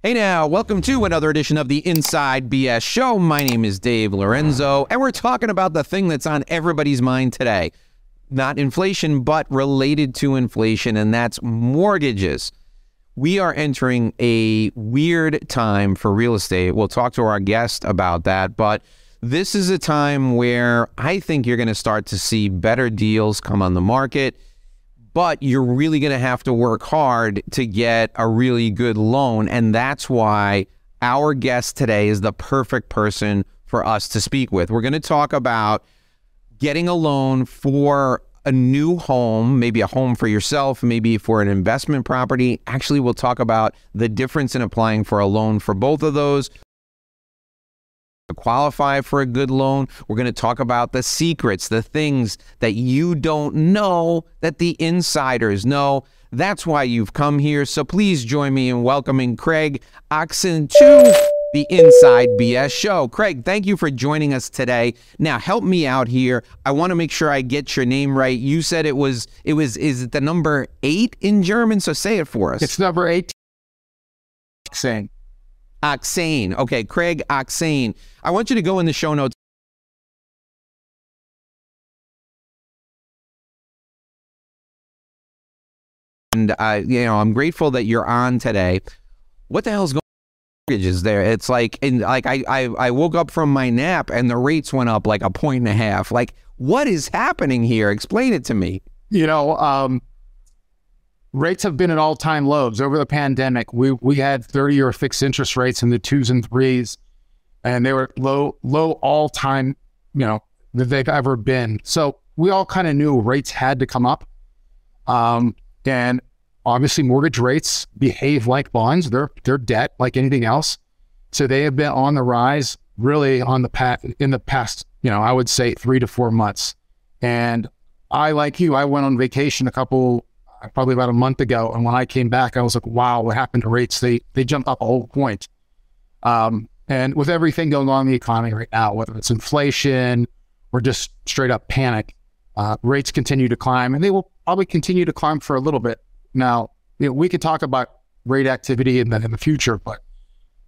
Hey now, welcome to another edition of the Inside BS Show. My name is Dave Lorenzo, and we're talking about the thing that's on everybody's mind today. Not inflation, but related to inflation, and that's mortgages. We are entering a weird time for real estate. We'll talk to our guest about that, but this is a time where I think you're going to start to see better deals come on the market but you're really going to have to work hard to get a really good loan. And that's why our guest today is the perfect person for us to speak with. We're going to talk about getting a loan for a new home, maybe a home for yourself, maybe for an investment property. Actually, we'll talk about the difference in applying for a loan for both of those qualify for a good loan. We're going to talk about the secrets, the things that you don't know that the insiders know. That's why you've come here. So please join me in welcoming Craig Achtzehn to the Inside BS show. Craig, thank you for joining us today. Now, help me out here. I want to make sure I get your name right. You said it was it was is it the number 8 in German? So say it for us. It's number 8 saying Achtzehn. Okay, Craig Achtzehn. I want you to go in the show notes. And I, you know, I'm grateful that you're on today. What the hell's going mortgages there? It's like, and like I, I, I woke up from my nap and the rates went up like a point and a half. Like, what is happening here? Explain it to me. You know, um, rates have been at all time lows over the pandemic. We we had 30 year fixed interest rates in the twos and threes, and they were low low all time, you know, that they've ever been. So we all kind of knew rates had to come up. Um, and obviously mortgage rates behave like bonds. They're they're debt like anything else. So they have been on the rise really on the path in the past, you know, I would say three to four months. And I like you, I went on vacation a couple probably about a month ago. And when I came back, I was like, wow, what happened to rates? They they jumped up a whole point. Um, and with everything going on in the economy right now, whether it's inflation or just straight up panic, uh, rates continue to climb, and they will probably continue to climb for a little bit. Now, you know, we could talk about rate activity in the, in the future, but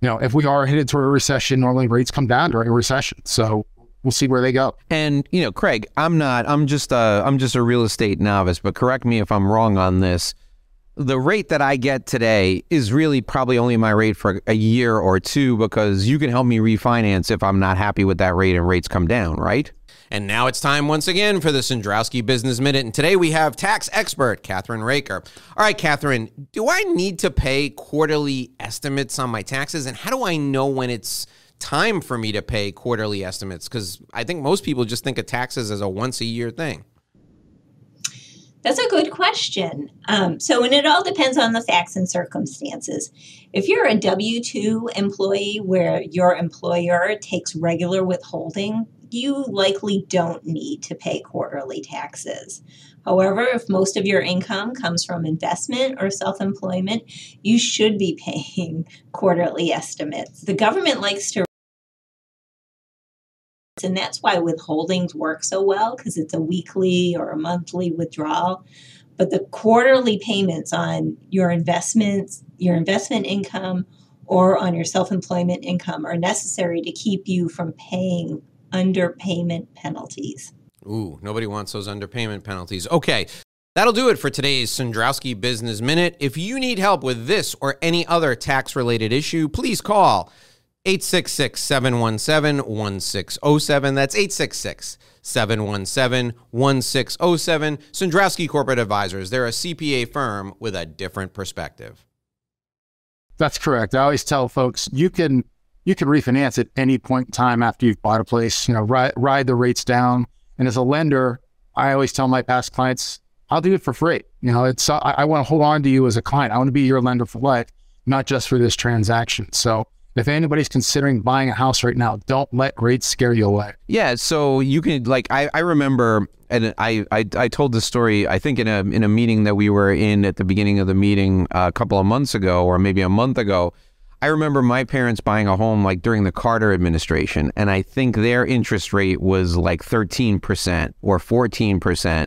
you know, if we are headed toward a recession, normally rates come down during a recession. So we'll see where they go. And you know, Craig, I'm not. I'm just a. I'm just a real estate novice. But correct me if I'm wrong on this. The rate that I get today is really probably only my rate for a year or two because you can help me refinance if I'm not happy with that rate and rates come down, right? And now it's time once again for the Cendrowski Business Minute. And today we have tax expert Catherine Raker. All right, Catherine, do I need to pay quarterly estimates on my taxes? And how do I know when it's time for me to pay quarterly estimates because I think most people just think of taxes as a once a year thing. That's a good question. Um, so, and it all depends on the facts and circumstances. If you're a W 2 employee where your employer takes regular withholding, you likely don't need to pay quarterly taxes. However, if most of your income comes from investment or self employment, you should be paying quarterly estimates. The government likes to and that's why withholdings work so well because it's a weekly or a monthly withdrawal. But the quarterly payments on your investments, your investment income, or on your self employment income are necessary to keep you from paying underpayment penalties. Ooh, nobody wants those underpayment penalties. Okay. That'll do it for today's Cendrowski Business Minute. If you need help with this or any other tax related issue, please call 866 717 1607. That's 866 717 1607. Cendrowski Corporate Advisors. They're a CPA firm with a different perspective. That's correct. I always tell folks you can you can refinance at any point in time after you've bought a place, you know, ride, ride the rates down. And as a lender, I always tell my past clients, I'll do it for free. You know, it's I, I want to hold on to you as a client. I want to be your lender for life, not just for this transaction. So if anybody's considering buying a house right now, don't let rates scare you away. Yeah, so you can like I, I remember and I, I I told the story I think in a in a meeting that we were in at the beginning of the meeting uh, a couple of months ago or maybe a month ago. I remember my parents buying a home like during the Carter administration and I think their interest rate was like 13% or 14%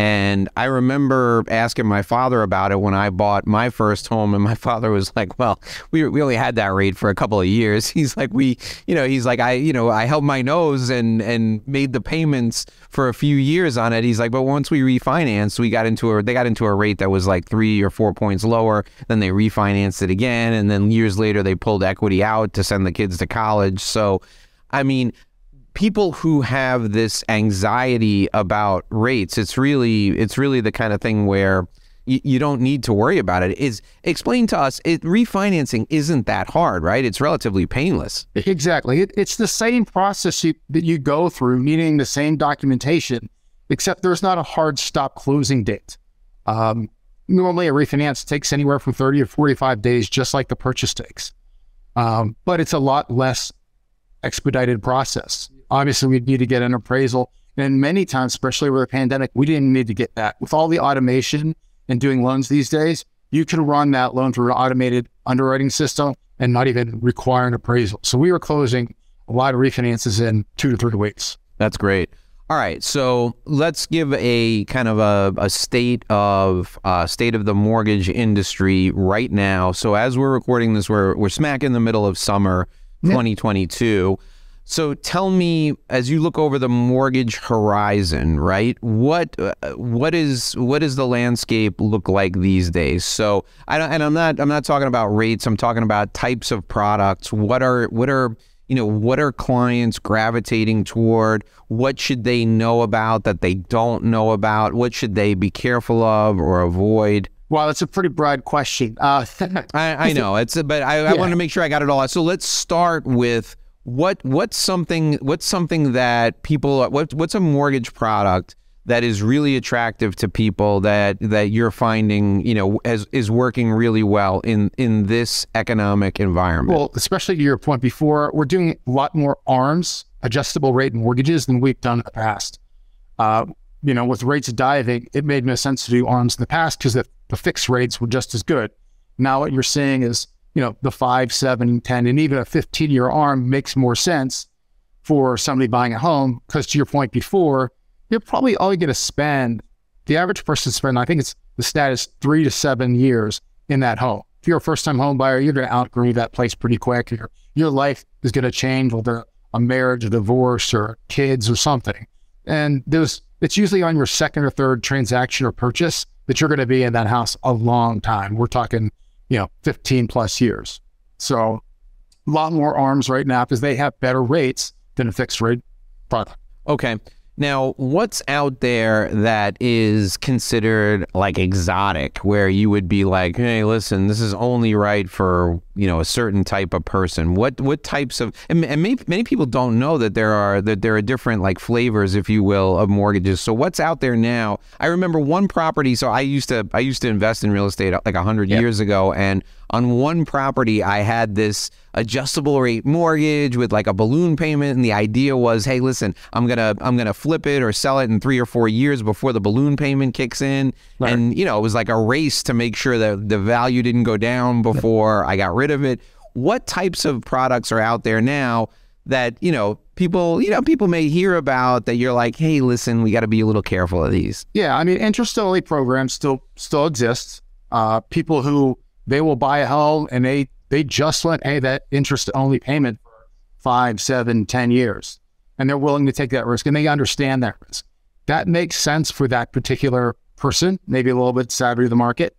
And I remember asking my father about it when I bought my first home, and my father was like, "Well, we we only had that rate for a couple of years." He's like, "We, you know, he's like, I, you know, I held my nose and and made the payments for a few years on it." He's like, "But once we refinanced, we got into a they got into a rate that was like three or four points lower. Then they refinanced it again, and then years later they pulled equity out to send the kids to college." So, I mean people who have this anxiety about rates, it's really it's really the kind of thing where you, don't need to worry about it. Is explain to us, it, refinancing isn't that hard, right? It's relatively painless. Exactly. It, it's the same process you, that you go through, meaning the same documentation, except there's not a hard stop closing date. Um, normally, a refinance takes anywhere from 30 to 45 days, just like the purchase takes. Um, but it's a lot less expedited process. Obviously, we'd need to get an appraisal. And many times, especially with the pandemic, we didn't need to get that. With all the automation and doing loans these days, you can run that loan through an automated underwriting system and not even require an appraisal. So we were closing a lot of refinances in two to three weeks. That's great. All right, so let's give a kind of a, a state of uh, state of the mortgage industry right now. So as we're recording this, we're we're smack in the middle of summer, 2022. So tell me, as you look over the mortgage horizon, right? What uh, what is what does the landscape look like these days? So I don't, and I'm not I'm not talking about rates. I'm talking about types of products. What are what are you know what are clients gravitating toward? What should they know about that they don't know about? What should they be careful of or avoid? Well, that's a pretty broad question. Uh, I, I, know it's, but I, yeah. I want to make sure I got it all. So let's start with what what's something what's something that people what what's a mortgage product that is really attractive to people that that you're finding you know as is working really well in in this economic environment? Well especially to your point before we're doing a lot more arms adjustable rate mortgages than we've done in the past. Uh, you know with rates diving it made no sense to do arms in the past because the, the fixed rates were just as good. Now what you're seeing is you know, the five, seven, 10, and even a 15 year arm makes more sense for somebody buying a home. Because to your point before, you're probably only going to spend, the average person spend, I think it's the status three to seven years in that home. If you're a first time home buyer, you're going to outgrow that place pretty quick. Your, your life is going to change, whether a marriage, a divorce, or kids or something. And there's, it's usually on your second or third transaction or purchase that you're going to be in that house a long time. We're talking you know, 15 plus years. So a lot more arms right now because they have better rates than a fixed rate product. Okay. Now, what's out there that is considered like exotic, where you would be like, "Hey, listen, this is only right for you know a certain type of person." What what types of and, and many, many people don't know that there are that there are different like flavors, if you will, of mortgages. So what's out there now? I remember one property. So I used to I used to invest in real estate like hundred yep. years ago, and on one property, I had this adjustable rate mortgage with like a balloon payment, and the idea was, hey, listen, I'm gonna I'm gonna flip it or sell it in three or four years before the balloon payment kicks in, right. and you know it was like a race to make sure that the value didn't go down before I got rid of it. What types of products are out there now? that you know people you know people may hear about that you're like hey listen we got to be a little careful of these yeah i mean interest only programs still still exist uh, people who they will buy a home and they they just let hey that interest only payment for five, seven, ten years, and they're willing to take that risk and they understand that risk. That makes sense for that particular person, maybe a little bit savvy to the market.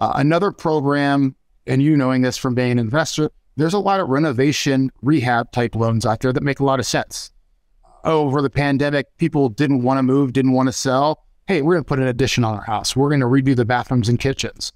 Uh, another program, and you knowing this from being an investor, there's a lot of renovation rehab type loans out there that make a lot of sense. Over the pandemic, people didn't want to move, didn't want to sell. Hey, we're going to put an addition on our house. We're going to redo the bathrooms and kitchens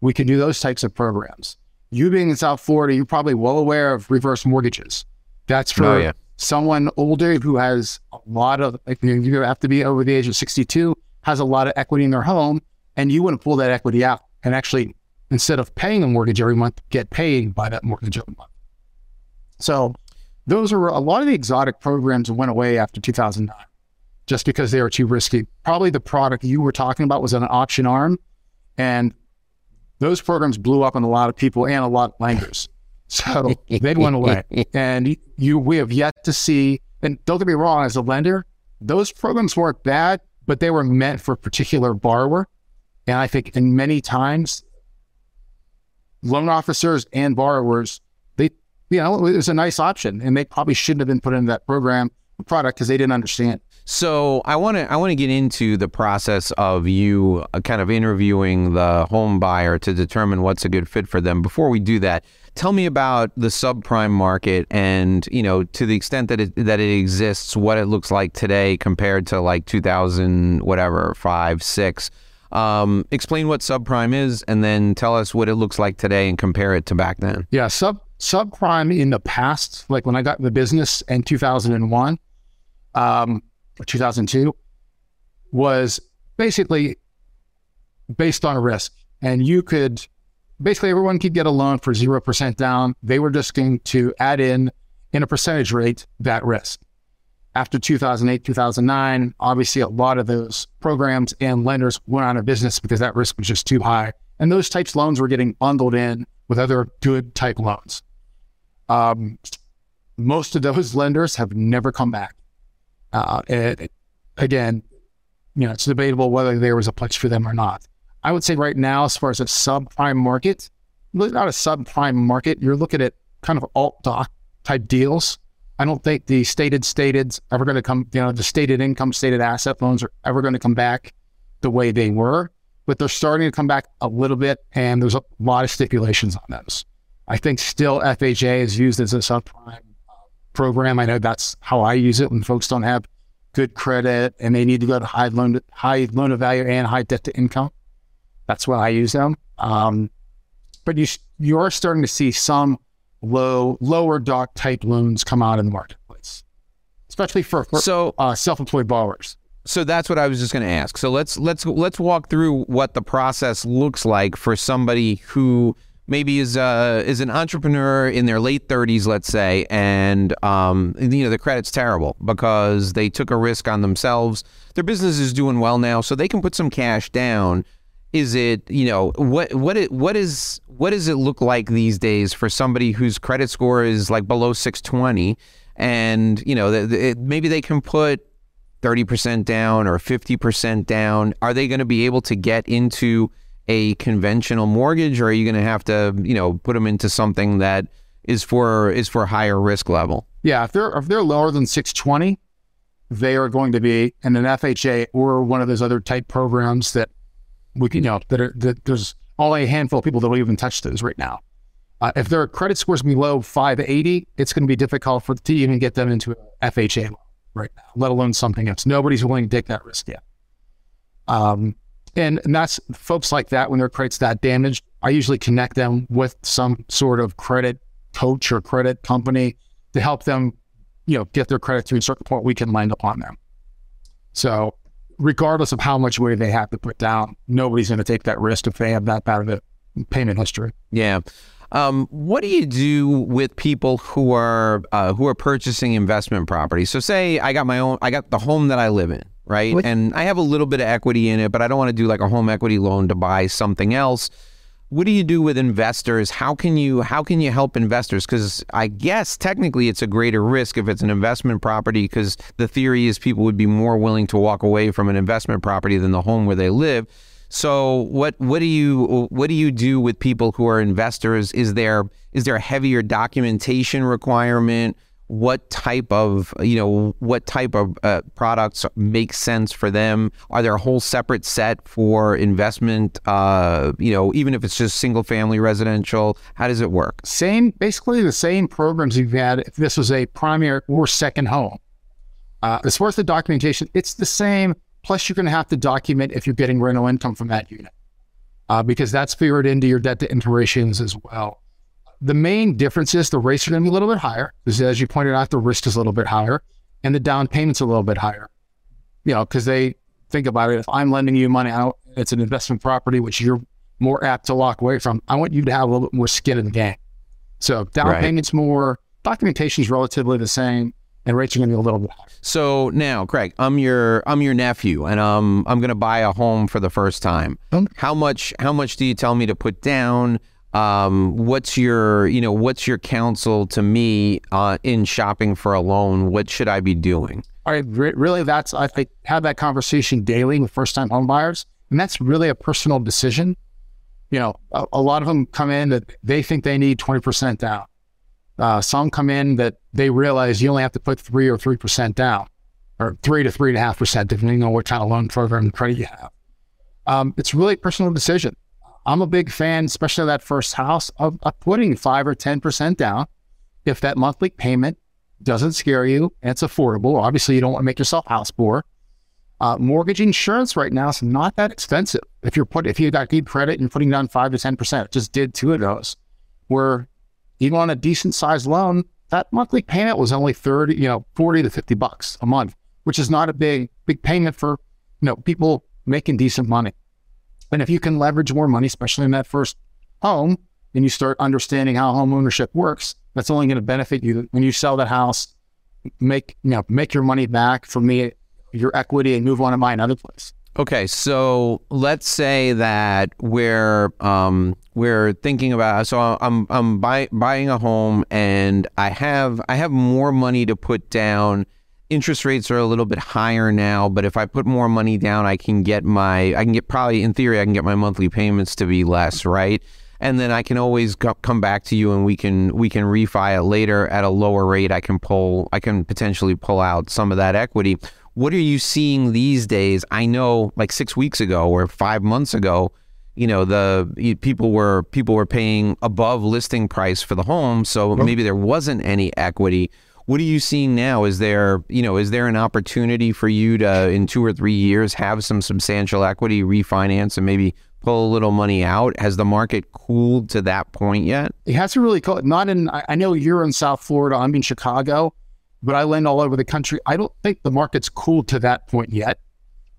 we can do those types of programs. You being in South Florida, you're probably well aware of reverse mortgages. That's for oh, yeah. someone older who has a lot of, like, you have to be over the age of 62, has a lot of equity in their home, and you want to pull that equity out and actually, instead of paying a mortgage every month, get paid by that mortgage every month. So those are a lot of the exotic programs went away after 2009 just because they were too risky. Probably the product you were talking about was an option arm. And those programs blew up on a lot of people and a lot of lenders. So they went away. And you, we have yet to see, and don't get me wrong, as a lender, those programs weren't bad, but they were meant for a particular borrower. And I think in many times, loan officers and borrowers, they, you know, it was a nice option and they probably shouldn't have been put into that program product because they didn't understand. So I want to I want to get into the process of you uh, kind of interviewing the home buyer to determine what's a good fit for them. Before we do that, tell me about the subprime market and you know to the extent that it that it exists, what it looks like today compared to like 2000 whatever five six. Um, explain what subprime is, and then tell us what it looks like today and compare it to back then. Yeah, sub subprime in the past, like when I got in the business in 2001, um, 2002, was basically based on risk. And you could basically everyone could get a loan for 0% down. They were just going to add in in a percentage rate that risk. After 2008, 2009, obviously a lot of those programs and lenders went out of business because that risk was just too high. And those types of loans were getting bundled in with other good type loans. Um, most of those lenders have never come back. Uh, again, you know, it's debatable whether there was a place for them or not. I would say right now, as far as a subprime market, not a subprime market, you're looking at kind of alt doc type deals. I don't think the stated stated's ever going to come, you know, the stated income, stated asset loans are ever going to come back the way they were, but they're starting to come back a little bit, and there's a lot of stipulations on those. I think still FHA is used as a subprime program. I know that's how I use it when folks don't have good credit and they need to go to high loan to, high loan to value and high debt to income. That's why I use them. Um, but you you are starting to see some low lower doc type loans come out in the marketplace, especially for, for so uh, self employed borrowers. So that's what I was just going to ask. So let's let's let's walk through what the process looks like for somebody who maybe is uh, is an entrepreneur in their late 30s, let's say, and um, you know the credit's terrible because they took a risk on themselves. Their business is doing well now, so they can put some cash down. Is it you know what what it, what is what does it look like these days for somebody whose credit score is like below 620, and you know it, maybe they can put 30% down or 50% down? Are they going to be able to get into a conventional mortgage, or are you going to have to, you know, put them into something that is for is for higher risk level? Yeah, if they're if they're lower than 620, they are going to be in an FHA or one of those other type programs that we can, you know, that are that there's only a handful of people that will even touch those right now. Uh, if their credit scores below 580, it's going to be difficult for to even get them into FHA right now, let alone something else. Nobody's willing to take that risk yet. Um, and, and that's folks like that when their credit's that damaged. I usually connect them with some sort of credit coach or credit company to help them, you know, get their credit to a certain point we can lend upon them. So, regardless of how much money they have to put down, nobody's going to take that risk if they have that bad of a payment history. Yeah. Um, what do you do with people who are uh, who are purchasing investment property? So, say I got my own, I got the home that I live in, right? What? And I have a little bit of equity in it, but I don't want to do like a home equity loan to buy something else. What do you do with investors? How can you how can you help investors? Because I guess technically it's a greater risk if it's an investment property. Because the theory is people would be more willing to walk away from an investment property than the home where they live. So what what do you what do you do with people who are investors? Is there is there a heavier documentation requirement? What type of you know what type of uh, products make sense for them? Are there a whole separate set for investment? Uh, you know, even if it's just single family residential, how does it work? Same, basically the same programs you've had if this was a primary or second home. Uh, as far as the documentation, it's the same Plus, you're going to have to document if you're getting rental income from that unit uh, because that's figured into your debt to income ratios as well. The main difference is the rates are going to be a little bit higher because, as you pointed out, the risk is a little bit higher and the down payment's a little bit higher. You know, because they think about it. If I'm lending you money out, it's an investment property which you're more apt to walk away from. I want you to have a little bit more skin in the game. So down right. payment's more, documentation is relatively the same and rates are going to be a little bit higher. So now, Craig, I'm your I'm your nephew, and um, I'm going to buy a home for the first time. How much How much do you tell me to put down? Um, what's your you know what's your counsel to me uh, in shopping for a loan? What should I be doing? All right, re- really, that's I think have that conversation daily with first time home buyers, and that's really a personal decision. You know, a, a lot of them come in that they think they need twenty percent down. Uh, some come in that they realize you only have to put three or three percent down, or three to three and a half percent, depending on what kind of loan program and credit you have. Um, it's really a personal decision. I'm a big fan, especially that first house, of, of putting five or 10% down if that monthly payment doesn't scare you and it's affordable. Obviously, you don't want to make yourself house poor. Uh, mortgage insurance right now is not that expensive. If you're put, if you got good credit and putting down five to ten percent, just did two of those, where even on a decent sized loan, that monthly payment was only thirty, you know, forty to fifty bucks a month, which is not a big big payment for you know people making decent money. And if you can leverage more money, especially in that first home, and you start understanding how home ownership works, that's only going to benefit you when you sell that house, make you know make your money back from the your equity and move on to buy another place. Okay, so let's say that we're um, we're thinking about so I'm I'm buy, buying a home and I have I have more money to put down interest rates are a little bit higher now, but if I put more money down, I can get my, I can get probably in theory, I can get my monthly payments to be less, right? And then I can always go, come back to you and we can we can refi it later at a lower rate. I can pull, I can potentially pull out some of that equity. What are you seeing these days? I know like six weeks ago or five months ago, you know the people were people were paying above listing price for the home, so maybe there wasn't any equity what are you seeing now? Is there, you know, is there an opportunity for you to, in two or three years, have some substantial equity, refinance, and maybe pull a little money out? Has the market cooled to that point yet? It hasn't really cooled. Not in. I know you're in South Florida. I'm in Chicago, but I lend all over the country. I don't think the market's cooled to that point yet.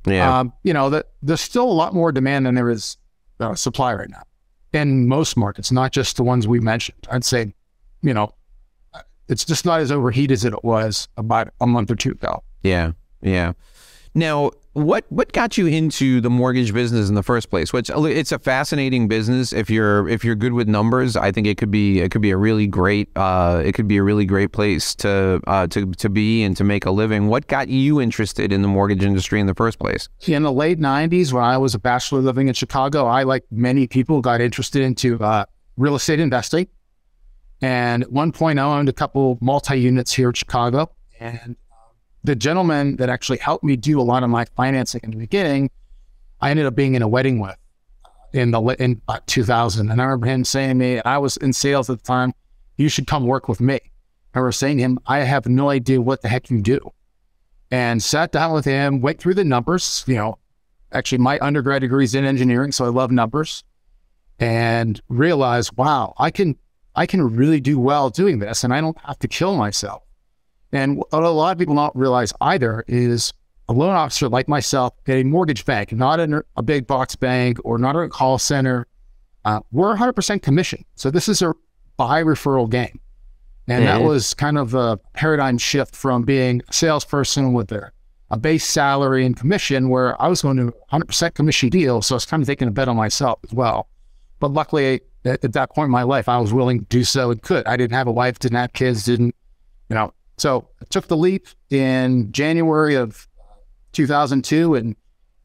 Yeah. Um, you know, that there's still a lot more demand than there is uh, supply right now in most markets, not just the ones we mentioned. I'd say, you know, it's just not as overheated as it was about a month or two ago. Yeah, yeah. Now, what what got you into the mortgage business in the first place? Which it's a fascinating business. If you're if you're good with numbers, I think it could be it could be a really great uh, it could be a really great place to uh, to to be and to make a living. What got you interested in the mortgage industry in the first place? In the late '90s, when I was a bachelor living in Chicago, I like many people got interested into uh, real estate investing. And at one point, I owned a couple multi units here in Chicago. And um, the gentleman that actually helped me do a lot of my financing in the beginning, I ended up being in a wedding with in the in uh, 2000. And I remember him saying to me, I was in sales at the time, you should come work with me. I was saying to him, I have no idea what the heck you do. And sat down with him, went through the numbers. You know, actually, my undergrad degree is in engineering, so I love numbers, and realized, wow, I can I can really do well doing this and I don't have to kill myself. And what a lot of people don't realize either is a loan officer like myself at a mortgage bank, not in a big box bank or not a call center, uh, we're 100% commission. So this is a by referral game. And mm-hmm. that was kind of a paradigm shift from being a salesperson with a, a base salary and commission where I was going to 100% commission deal. So I was kind of taking a bet on myself as well. But luckily, at, at, that point in my life, I was willing to do so and could. I didn't have a wife, didn't have kids, didn't, you know. So I took the leap in January of 2002 and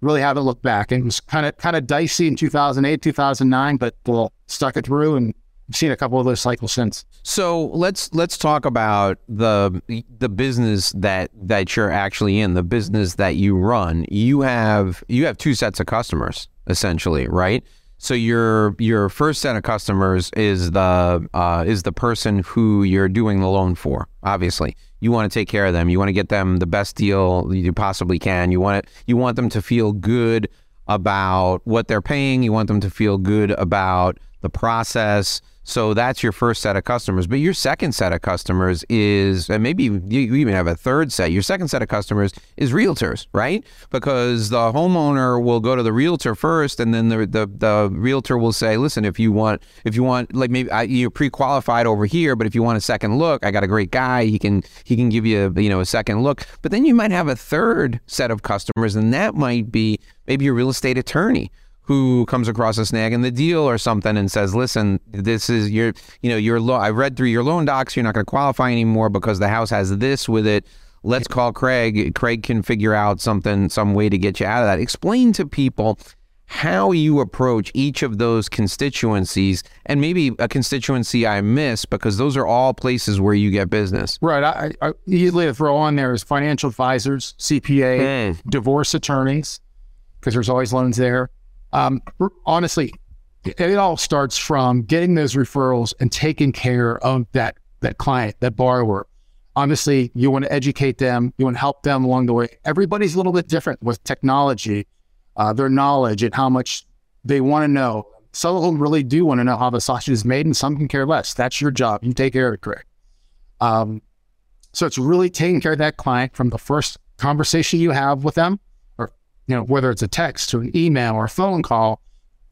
really haven't looked back. And it was kind of kind of dicey in 2008, 2009, but well, stuck it through and seen a couple of those cycles since. So let's let's talk about the the business that that you're actually in, the business that you run. You have you have two sets of customers essentially, right? So your your first set of customers is the uh, is the person who you're doing the loan for. Obviously, you want to take care of them. You want to get them the best deal you possibly can. You want it, you want them to feel good about what they're paying. You want them to feel good about the process. So that's your first set of customers. But your second set of customers is, and maybe you even have a third set. Your second set of customers is realtors, right? Because the homeowner will go to the realtor first, and then the the, the realtor will say, "Listen, if you want, if you want, like maybe I, you're pre-qualified over here, but if you want a second look, I got a great guy. He can he can give you you know a second look. But then you might have a third set of customers, and that might be maybe your real estate attorney who comes across a snag in the deal or something and says, "Listen, this is your, you know, your loan. I read through your loan docs. You're not going to qualify anymore because the house has this with it. Let's call Craig. Craig can figure out something, some way to get you out of that. Explain to people." How you approach each of those constituencies, and maybe a constituency I miss because those are all places where you get business. Right. I, I usually throw on there is financial advisors, CPA, Mm. divorce attorneys, because there's always loans there. Um, honestly, it all starts from getting those referrals and taking care of that that client, that borrower. Honestly, you want to educate them, you want to help them along the way. Everybody's a little bit different with technology, uh, their knowledge, and how much they want to know. Some of them really do want to know how the sausage is made, and some can care less. That's your job. You take care of it, Craig. Um, so it's really taking care of that client from the first conversation you have with them, you know whether it's a text to an email or a phone call,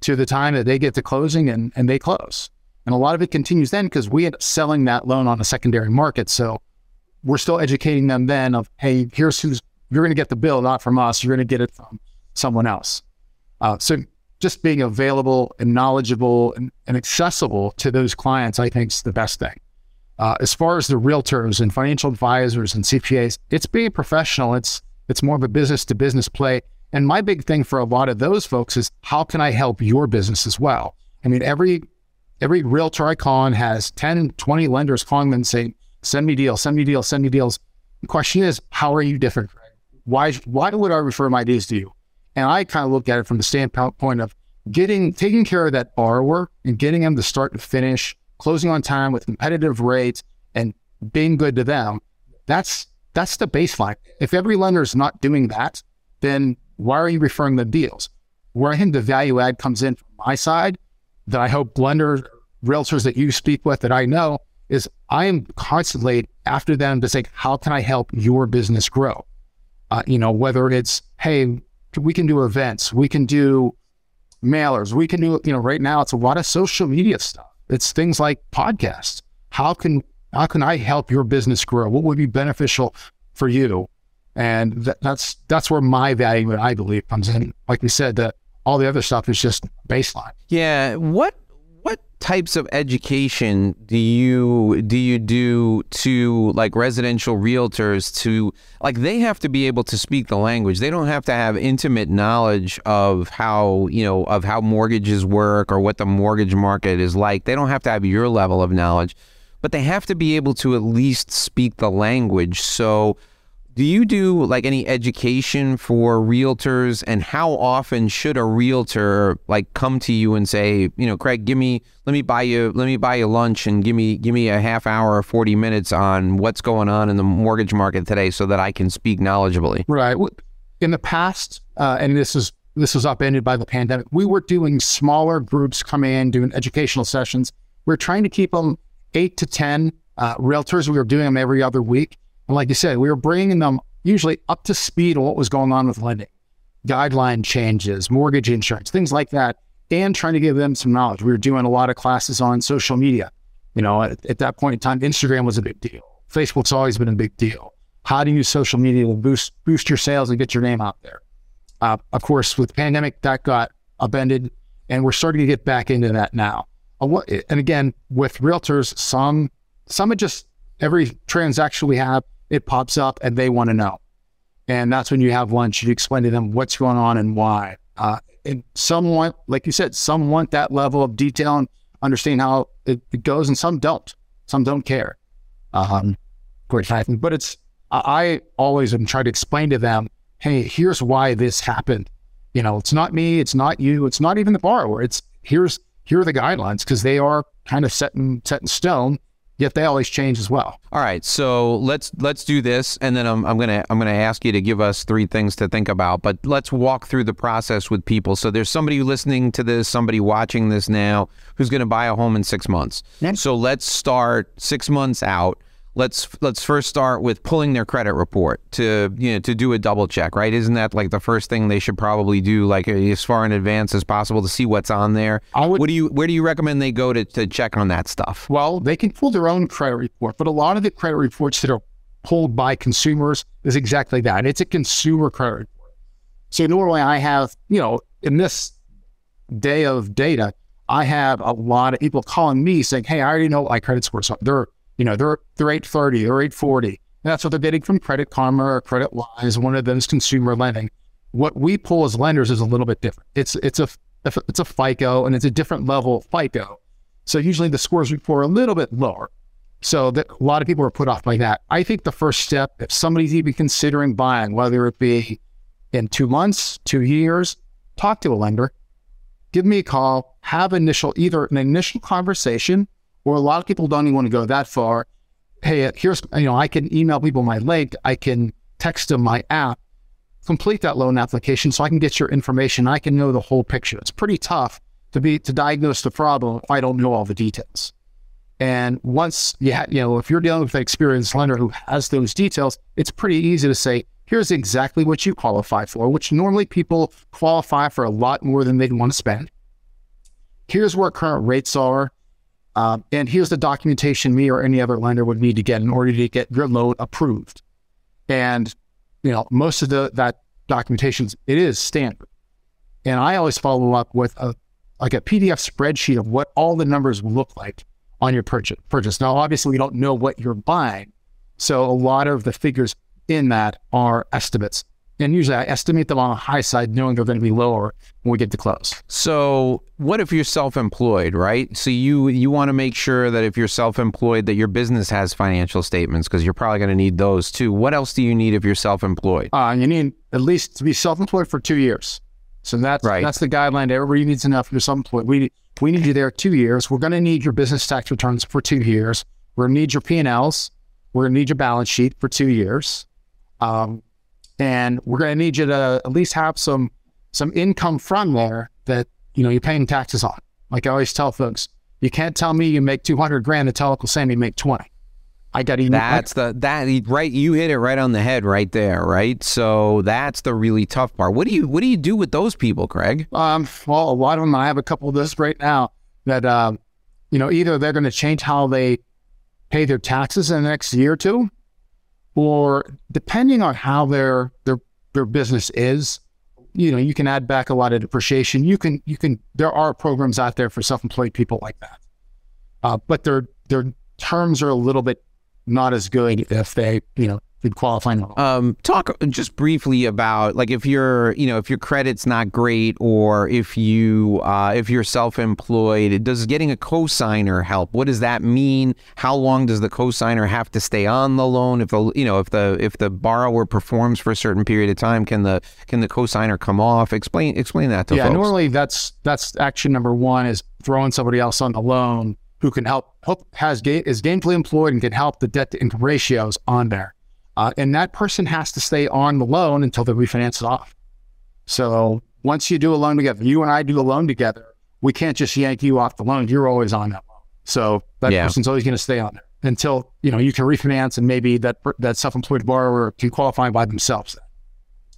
to the time that they get to closing and, and they close. And a lot of it continues then because we end up selling that loan on a secondary market. So we're still educating them then of, hey, here's who's you're going to get the bill, not from us. You're going to get it from someone else. Uh, so just being available and knowledgeable and, and accessible to those clients, I think is the best thing. Uh, as far as the realtors and financial advisors and CPAs, it's being professional. It's it's more of a business to business play. And my big thing for a lot of those folks is how can I help your business as well? I mean, every every realtor I call has 10, 20 lenders calling them and saying, send me deals, send me deals, send me deals. The question is, how are you different, Why why would I refer my deals to you? And I kind of look at it from the standpoint of getting taking care of that borrower and getting them to start to finish, closing on time with competitive rates and being good to them. That's that's the baseline. If every lender is not doing that, then why are you referring them deals? Where I think the value add comes in from my side, that I hope lenders, realtors that you speak with that I know, is I am constantly after them to say, how can I help your business grow? Uh, you know, whether it's, hey, we can do events, we can do mailers, we can do, you know, right now it's a lot of social media stuff. It's things like podcasts. How can how can I help your business grow? What would be beneficial for you? And that, that's that's where my value, I believe, comes in. Like we said, that all the other stuff is just baseline. Yeah. What what types of education do you do you do to like residential realtors to like they have to be able to speak the language. They don't have to have intimate knowledge of how, you know, of how mortgages work or what the mortgage market is like. They don't have to have your level of knowledge, but they have to be able to at least speak the language. So do you do like any education for realtors and how often should a realtor like come to you and say, you know, Craig, give me let me buy you let me buy you lunch and give me give me a half hour or 40 minutes on what's going on in the mortgage market today so that I can speak knowledgeably. Right. In the past, uh, and this is this was upended by the pandemic, we were doing smaller groups coming in doing educational sessions. We are trying to keep them eight to ten uh, realtors. We were doing them every other week. And like you said, we were bringing them usually up to speed on what was going on with lending, guideline changes, mortgage insurance, things like that, and trying to give them some knowledge. We were doing a lot of classes on social media. You know, at, at that point in time, Instagram was a big deal. Facebook's always been a big deal. How to use social media to boost boost your sales and get your name out there. Uh, of course, with pandemic, that got upended, and we're starting to get back into that now. And again, with realtors, some some are just every transaction we have it pops up and they want to know. And that's when you have lunch, you explain to them what's going on and why. Uh, and some want, like you said, some want that level of detail and understand how it, it goes, and some don't. Some don't care. Um, but it's, I always am trying to explain to them, hey, here's why this happened. You know, it's not me, it's not you, it's not even the borrower. It's here's here are the guidelines because they are kind of set in set in stone yet they always change as well. All right, so let's let's do this, and then I'm, I'm gonna I'm gonna ask you to give us three things to think about. But let's walk through the process with people. So there's somebody listening to this, somebody watching this now, who's gonna buy a home in six months. Yep. So let's start six months out. Let's let's first start with pulling their credit report to you know to do a double check, right? Isn't that like the first thing they should probably do, like as far in advance as possible to see what's on there? I would- what do you where do you recommend they go to, to check on that stuff? Well, they can pull their own credit report, but a lot of the credit reports that are pulled by consumers is exactly that. It's a consumer credit report. So normally I have, you know, in this day of data, I have a lot of people calling me saying, "Hey, I already know what my credit score. So they're, you know, they're they're 830 or 840. And that's what they're getting from Credit Karma or Credit Wise, one of those consumer lending. What we pull as lenders is a little bit different. It's it's a it's a FICO and it's a different level of FICO. So usually the scores we pull are a little bit lower. So that a lot of people are put off by that. I think the first step, if somebody's even considering buying, whether it be in two months, two years, talk to a lender, give me a call, have initial either an initial conversation, or a lot of people don't even want to go that far. Hey, uh, here's you know I can email people my link, I can text them my app, complete that loan application so I can get your information. I can know the whole picture. It's pretty tough to be to diagnose the problem if I don't know all the details. And once you ha- you know, if you're dealing with an experienced lender who has those details, it's pretty easy to say, here's exactly what you qualify for, which normally people qualify for a lot more than they'd want to spend. Here's where current rates are. Um, and here's the documentation me or any other lender would need to get in order to get your loan approved. And, you know, most of the that documentation, it is standard. And I always follow up with a like a PDF spreadsheet of what all the numbers look like on your purchase. Purchase. Now, obviously, we don't know what you're buying, so a lot of the figures in that are estimates. And usually, I estimate them on the high side, knowing they're going to be lower when we get to close. So, what if you're self-employed, right? So you you want to make sure that if you're self-employed, that your business has financial statements because you're probably going to need those too. What else do you need if you're self-employed? Uh, you need at least to be self-employed for two years. So that's right. that's the guideline. Everybody needs enough. You're self-employed. We we need you there two years. We're going to need your business tax returns for two years. We're going to need your P&Ls. We're going to need your balance sheet for two years. Um, and we're going to need you to at least have some some income from there that you know you're paying taxes on. Like I always tell folks, you can't tell me you make 200 grand and tell Uncle Sam you make 20. I got to. That's the that right. You hit it right on the head right there, right? So that's the really tough part. What do you what do you do with those people, Craig? Um, well, a lot of them. I have a couple of those right now that um, you know either they're going to change how they pay their taxes in the next year or two, or depending on how their their their business is, you know, you can add back a lot of depreciation. You can you can there are programs out there for self-employed people like that, uh, but their their terms are a little bit not as good if they, you know, did qualifying. Um, talk just briefly about like if you're, you know, if your credit's not great or if you, uh, if you're self-employed, does getting a cosigner help? What does that mean? How long does the cosigner have to stay on the loan? If the, you know, if the if the borrower performs for a certain period of time, can the can the cosigner come off? Explain explain that to yeah, folks. Yeah, normally that's that's action number one is throwing somebody else on the loan who can help, help has is gainfully employed and can help the debt to income ratios on there. Uh, and that person has to stay on the loan until they refinance it off. So once you do a loan together, you and I do a loan together, we can't just yank you off the loan. You're always on that loan. So that yeah. person's always going to stay on there until you know you can refinance and maybe that that self-employed borrower can qualify by themselves.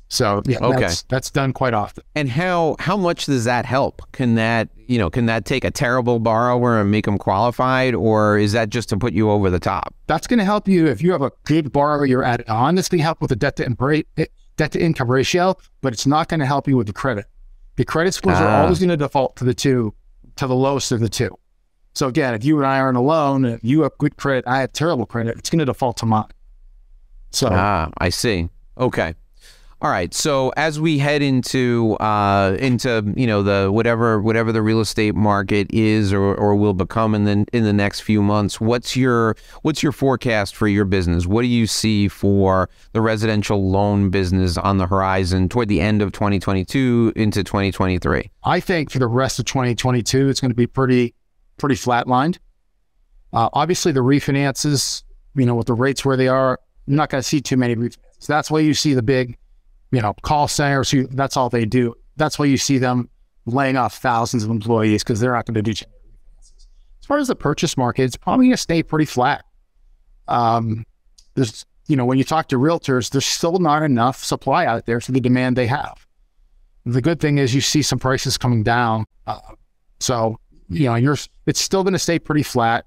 So yeah, okay. that's, that's done quite often. And how how much does that help? Can that you know can that take a terrible borrower and make them qualified, or is that just to put you over the top? That's going to help you if you have a good borrower. You're at honestly help with the debt to debt to income ratio, but it's not going to help you with the credit. The credit scores are always ah. going to default to the two, to the lowest of the two. So again, if you and I are in a loan, if you have good credit, I have terrible credit, it's going to default to mine. So ah, I see. Okay. All right. So as we head into uh, into you know the whatever whatever the real estate market is or, or will become in the in the next few months, what's your what's your forecast for your business? What do you see for the residential loan business on the horizon toward the end of 2022 into 2023? I think for the rest of 2022, it's going to be pretty pretty flatlined. Uh, obviously, the refinances, you know, with the rates where they are, you're not going to see too many refinances. That's why you see the big you know, call centers who that's all they do. That's why you see them laying off thousands of employees because they're not going to do As far as the purchase market, it's probably going to stay pretty flat. Um, there's, you know, when you talk to realtors, there's still not enough supply out there for the demand they have. The good thing is you see some prices coming down. Uh, so, you know, you're, it's still going to stay pretty flat.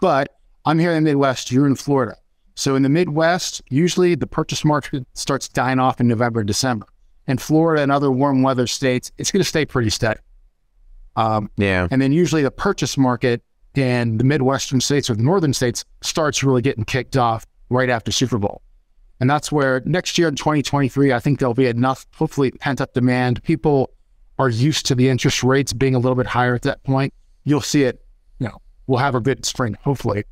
But I'm here in the Midwest, you're in Florida. So in the Midwest, usually the purchase market starts dying off in November, December. In Florida and other warm weather states, it's going to stay pretty steady. Um, Yeah. and then usually the purchase market in the Midwestern states or the northern states starts really getting kicked off right after Super Bowl. And that's where next year in 2023, I think there'll be enough, hopefully, pent up demand. People are used to the interest rates being a little bit higher at that point. You'll see it, you know, we'll have a good spring, hopefully.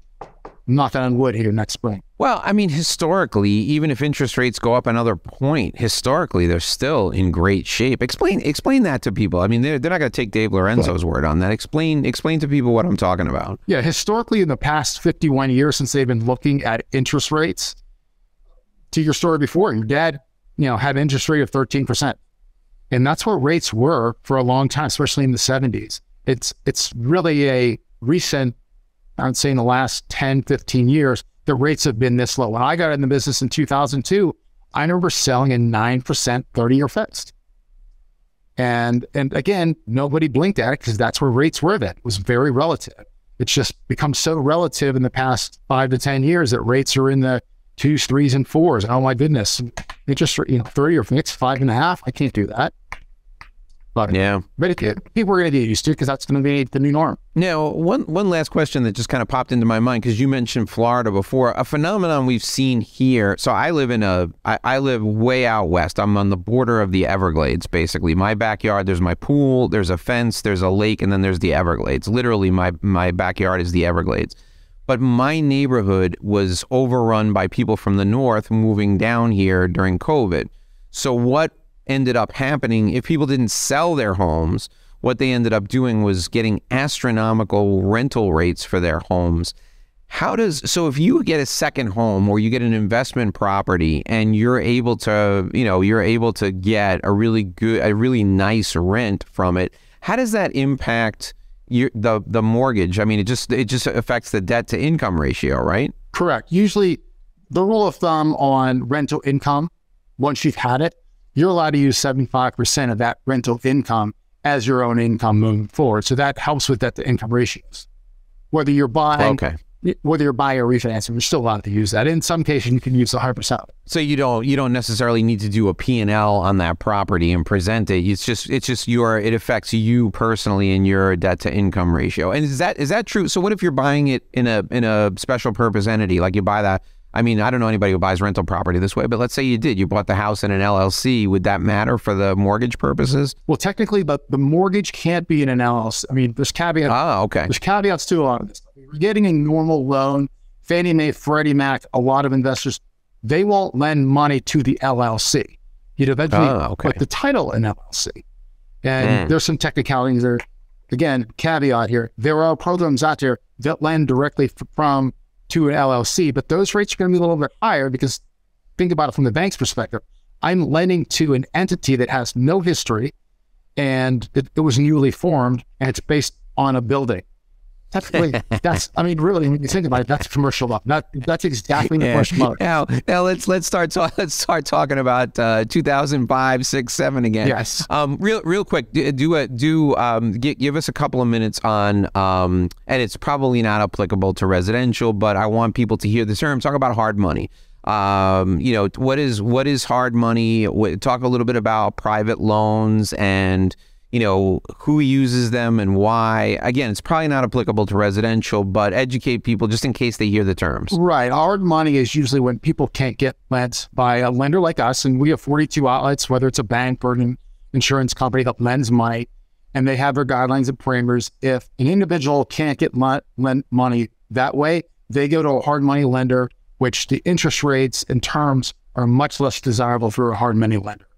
Knock on wood here next spring. Well, I mean, historically, even if interest rates go up another point, historically they're still in great shape. Explain explain that to people. I mean, they're, they're not going to take Dave Lorenzo's word on that. Explain explain to people what I'm talking about. Yeah, historically, in the past 51 years since they've been looking at interest rates, to your story before, your dad, you know, had an interest rate of 13%. And that's what rates were for a long time, especially in the 70s. It's it's really a recent, I would say in the last 10, 15 years, the rates have been this low. When I got in the business in 2002, I remember selling a 9% 30 year fixed. And and again, nobody blinked at it because that's where rates were then. It was very relative. It's just become so relative in the past five to 10 years that rates are in the twos, threes, and fours. Oh my goodness. Interest you know, 30 or fixed, five and a half. I can't do that. But, Yeah. but it, it- people are going to get used to it because that's going to be the new norm. Now, one one last question that just kind of popped into my mind because you mentioned Florida before. A phenomenon we've seen here. So I live in a I, I live way out west. I'm on the border of the Everglades, basically. My backyard, there's my pool, there's a fence, there's a lake, and then there's the Everglades. Literally, my my backyard is the Everglades. But my neighborhood was overrun by people from the north moving down here during COVID. So what ended up happening if people didn't sell their homes? What they ended up doing was getting astronomical rental rates for their homes. How does so if you get a second home or you get an investment property and you're able to, you know, you're able to get a really good a really nice rent from it, how does that impact your the the mortgage? I mean, it just it just affects the debt to income ratio, right? Correct. Usually, the rule of thumb on rental income, once you've had it, you're allowed to use 75% of that rental income as your own income moving forward. So that helps with debt to income ratios. Whether you're buying, Okay. whether you're buying or refinancing, you're still allowed to use that. In some cases, you can use the 100%. So you don't you don't necessarily need to do a P&L on that property and present it. It's just it's just your it affects you personally and your debt to income ratio. And is that is that true? So what if you're buying it in a in a special purpose entity like you buy that I mean, I don't know anybody who buys rental property this way, but let's say you did. You bought the house in an LLC. Would that matter for the mortgage purposes? Well, technically, but the mortgage can't be in an LLC. I mean, there's caveat. Ah, okay. There's caveats to a lot of this. You're getting a normal loan, Fannie Mae, Freddie Mac, a lot of investors, they won't lend money to the LLC. You'd eventually Ah, okay. put the title in LLC. And Hmm. there's some technicalities there. Again, caveat here. There are programs out there that lend directly from to an LLC, but those rates are going to be a little bit higher because think about it from the bank's perspective. I'm lending to an entity that has no history and it, it was newly formed and it's based on a building. That's really, that's, I mean, really, when you think about it, that's commercial. That, that's exactly the commercial. Now, now let's let's start ta- let's start talking about uh, 2005, six, seven again. Yes. Um, real real quick, do do, a, do um, gi- give us a couple of minutes on um, and it's probably not applicable to residential, but I want people to hear the term. Talk about hard money. Um, you know, what is what is hard money? Talk a little bit about private loans and you know who uses them and why. Again, it's probably not applicable to residential, but educate people just in case they hear the terms. Right. Hard money is usually when people can't get lent by a lender like us. And we have 42 outlets, whether it's a bank or an insurance company that lends money, and they have their guidelines and parameters. If an individual can't get lent, money that way, they go to a hard money lender, which the interest rates and terms are much less desirable for a hard money lender.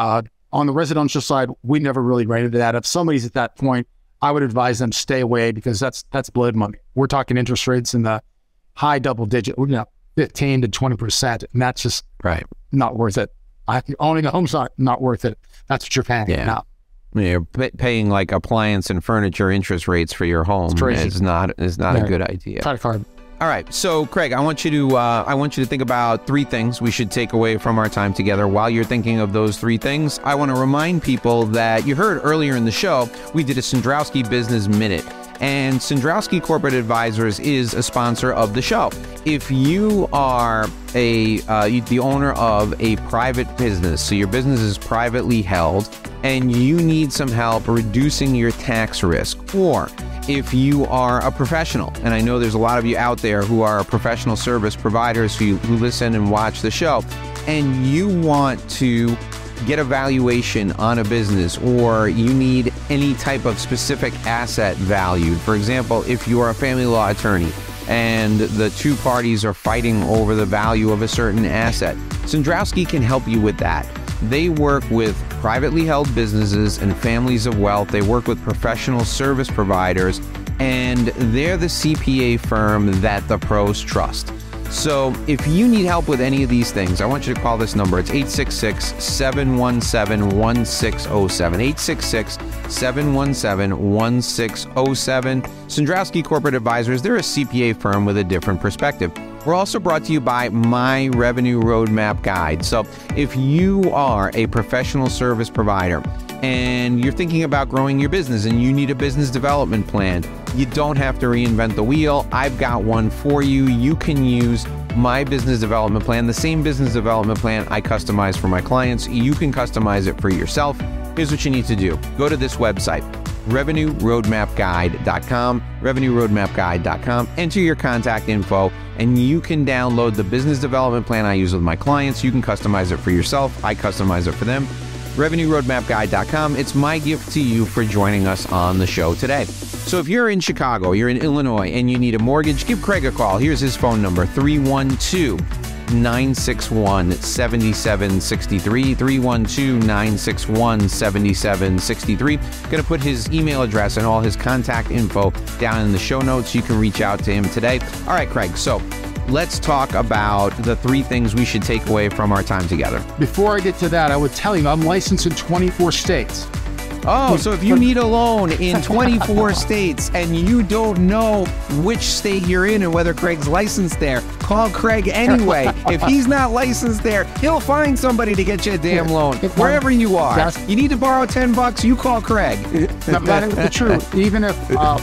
Uh, on the residential side, we never really ran into that. If somebody's at that point, I would advise them stay away because that's that's blood money. We're talking interest rates in the high double digit, you know, fifteen to twenty percent, and that's just Right. not worth it. I, owning a home's not not worth it. That's what you're paying Yeah. now. You're pa- paying like appliance and furniture interest rates for your home is not is not Yeah. a good idea. Credit card. All right, so Craig, I want you to uh, I want you to think about three things we should take away from our time together. While you're thinking of those three things, I want to remind people that you heard earlier in the show we did a Cendrowski Business Minute. And Cendrowski Corporate Advisors is a sponsor of the show. If you are a uh, the owner of a private business, so your business is privately held, and you need some help reducing your tax risk, or if you are a professional, and I know there's a lot of you out there who are professional service providers who, who listen and watch the show, and you want to get a valuation on a business or you need any type of specific asset valued. For example, if you are a family law attorney and the two parties are fighting over the value of a certain asset, Cendrowski can help you with that. They work with privately held businesses and families of wealth. They work with professional service providers, and they're the CPA firm that the pros trust. So if you need help with any of these things, I want you to call this number. It's 866 717 1607. 866 717 1607. Cendrowski Corporate Advisors, they're a CPA firm with a different perspective. We're also brought to you by My Revenue Roadmap Guide. So if you are a professional service provider, and you're thinking about growing your business and you need a business development plan, you don't have to reinvent the wheel. I've got one for you. You can use my business development plan, the same business development plan I customize for my clients. You can customize it for yourself. Here's what you need to do go to this website, revenueroadmapguide.com, revenueroadmapguide.com, enter your contact info, and you can download the business development plan I use with my clients. You can customize it for yourself. I customize it for them revenueroadmapguide.com. It's my gift to you for joining us on the show today. So if you're in Chicago, you're in Illinois, and you need a mortgage, give Craig a call. Here's his phone number 312 961 7763. 312 961 7763. Going to put his email address and all his contact info down in the show notes. You can reach out to him today. All right, Craig. So let's talk about the three things we should take away from our time together. Before I get to that, I would tell you I'm licensed in 24 states. Oh, so if you need a loan in 24 states and you don't know which state you're in and whether Craig's licensed there, call Craig anyway. if he's not licensed there, he'll find somebody to get you a damn loan wherever you are. You need to borrow 10 bucks, you call Craig. that is the truth. Even if, uh,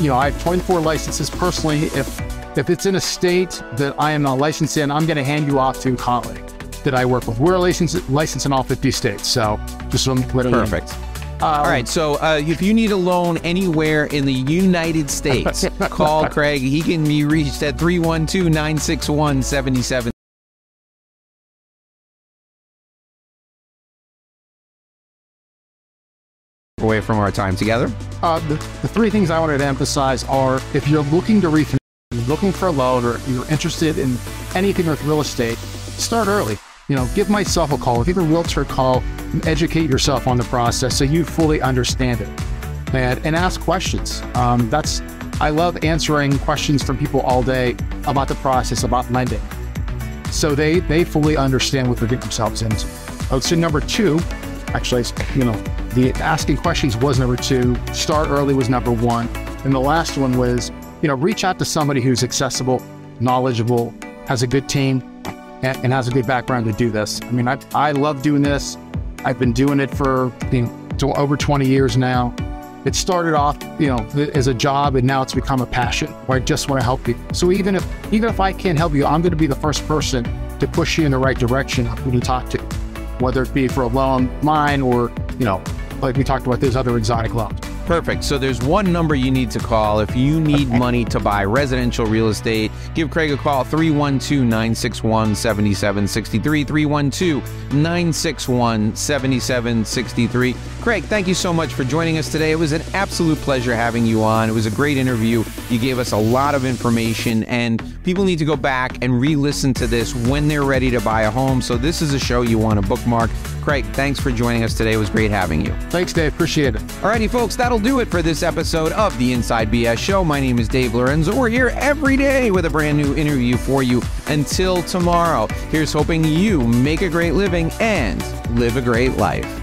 you know, I have 24 licenses personally, if if it's in a state that I am not licensed in, I'm going to hand you off to a colleague that I work with. We're licensed, licensed in all 50 states. So just so Perfect. Um, all right. So uh, if you need a loan anywhere in the United States, call Craig. He can be reached at 312 961 77. Away from our time together? Uh, the, the three things I wanted to emphasize are if you're looking to refinance, you're looking for a loan or you're interested in anything with real estate, start early. You know, give myself a call, give a realtor a call, educate yourself on the process so you fully understand it. And, and ask questions. Um, that's I love answering questions from people all day about the process, about lending. So they they fully understand what they're getting themselves into. I would say number two, actually, you know, the asking questions was number two. Start early was number one, and the last one was you know, reach out to somebody who's accessible, knowledgeable, has a good team, and, and has a good background to do this. I mean, I, I love doing this. I've been doing it for you know, over 20 years now. It started off, you know, as a job, and now it's become a passion where I just want to help you. So even if even if I can't help you, I'm going to be the first person to push you in the right direction of who to talk to, whether it be for a loan, mine, or you know, like we talked about, those other exotic loans. Perfect. So there's one number you need to call if you need money to buy residential real estate. Give Craig a call 312 961 7763. 312 961 7763. Craig, thank you so much for joining us today. It was an absolute pleasure having you on. It was a great interview. You gave us a lot of information, and people need to go back and re listen to this when they're ready to buy a home. So this is a show you want to bookmark. Craig, thanks for joining us today. It was great having you. Thanks, Dave. Appreciate it. Alrighty, folks, that'll do it for this episode of the Inside BS Show. My name is Dave Lorenzo. We're here every day with a brand new interview for you. Until tomorrow, here's hoping you make a great living and live a great life.